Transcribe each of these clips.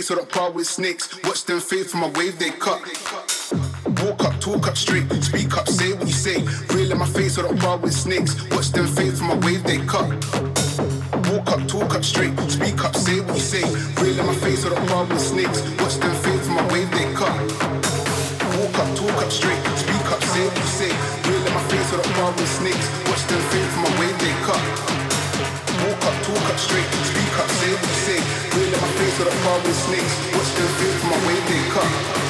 face, or the par with snakes. Watch them fade from my wave, they cut. Walk up, talk up straight. Speak up, say what you say. Real in my face, or the par with snakes. Watch them fade from my wave, they cut. Walk up, talk up straight. Speak up, say what you say. Real in my face, or the par with snakes. Watch them fade from my wave, they cut. Walk up, talk up straight. Speak up, say what you say. In my face, par with snakes. Watch them fade from my wave, they cut. Walk up, talk up straight. Up, say what you in my face, or the par with snakes. Watch them from my wave, they cut.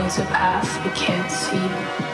Follows a path. can't path.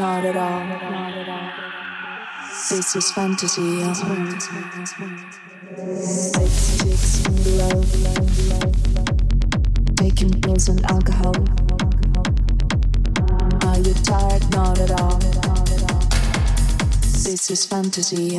Not at all. Not at all. This is fantasy. This Six chicks in the road, taking pills and alcohol. Are you tired? Not at all. This is fantasy.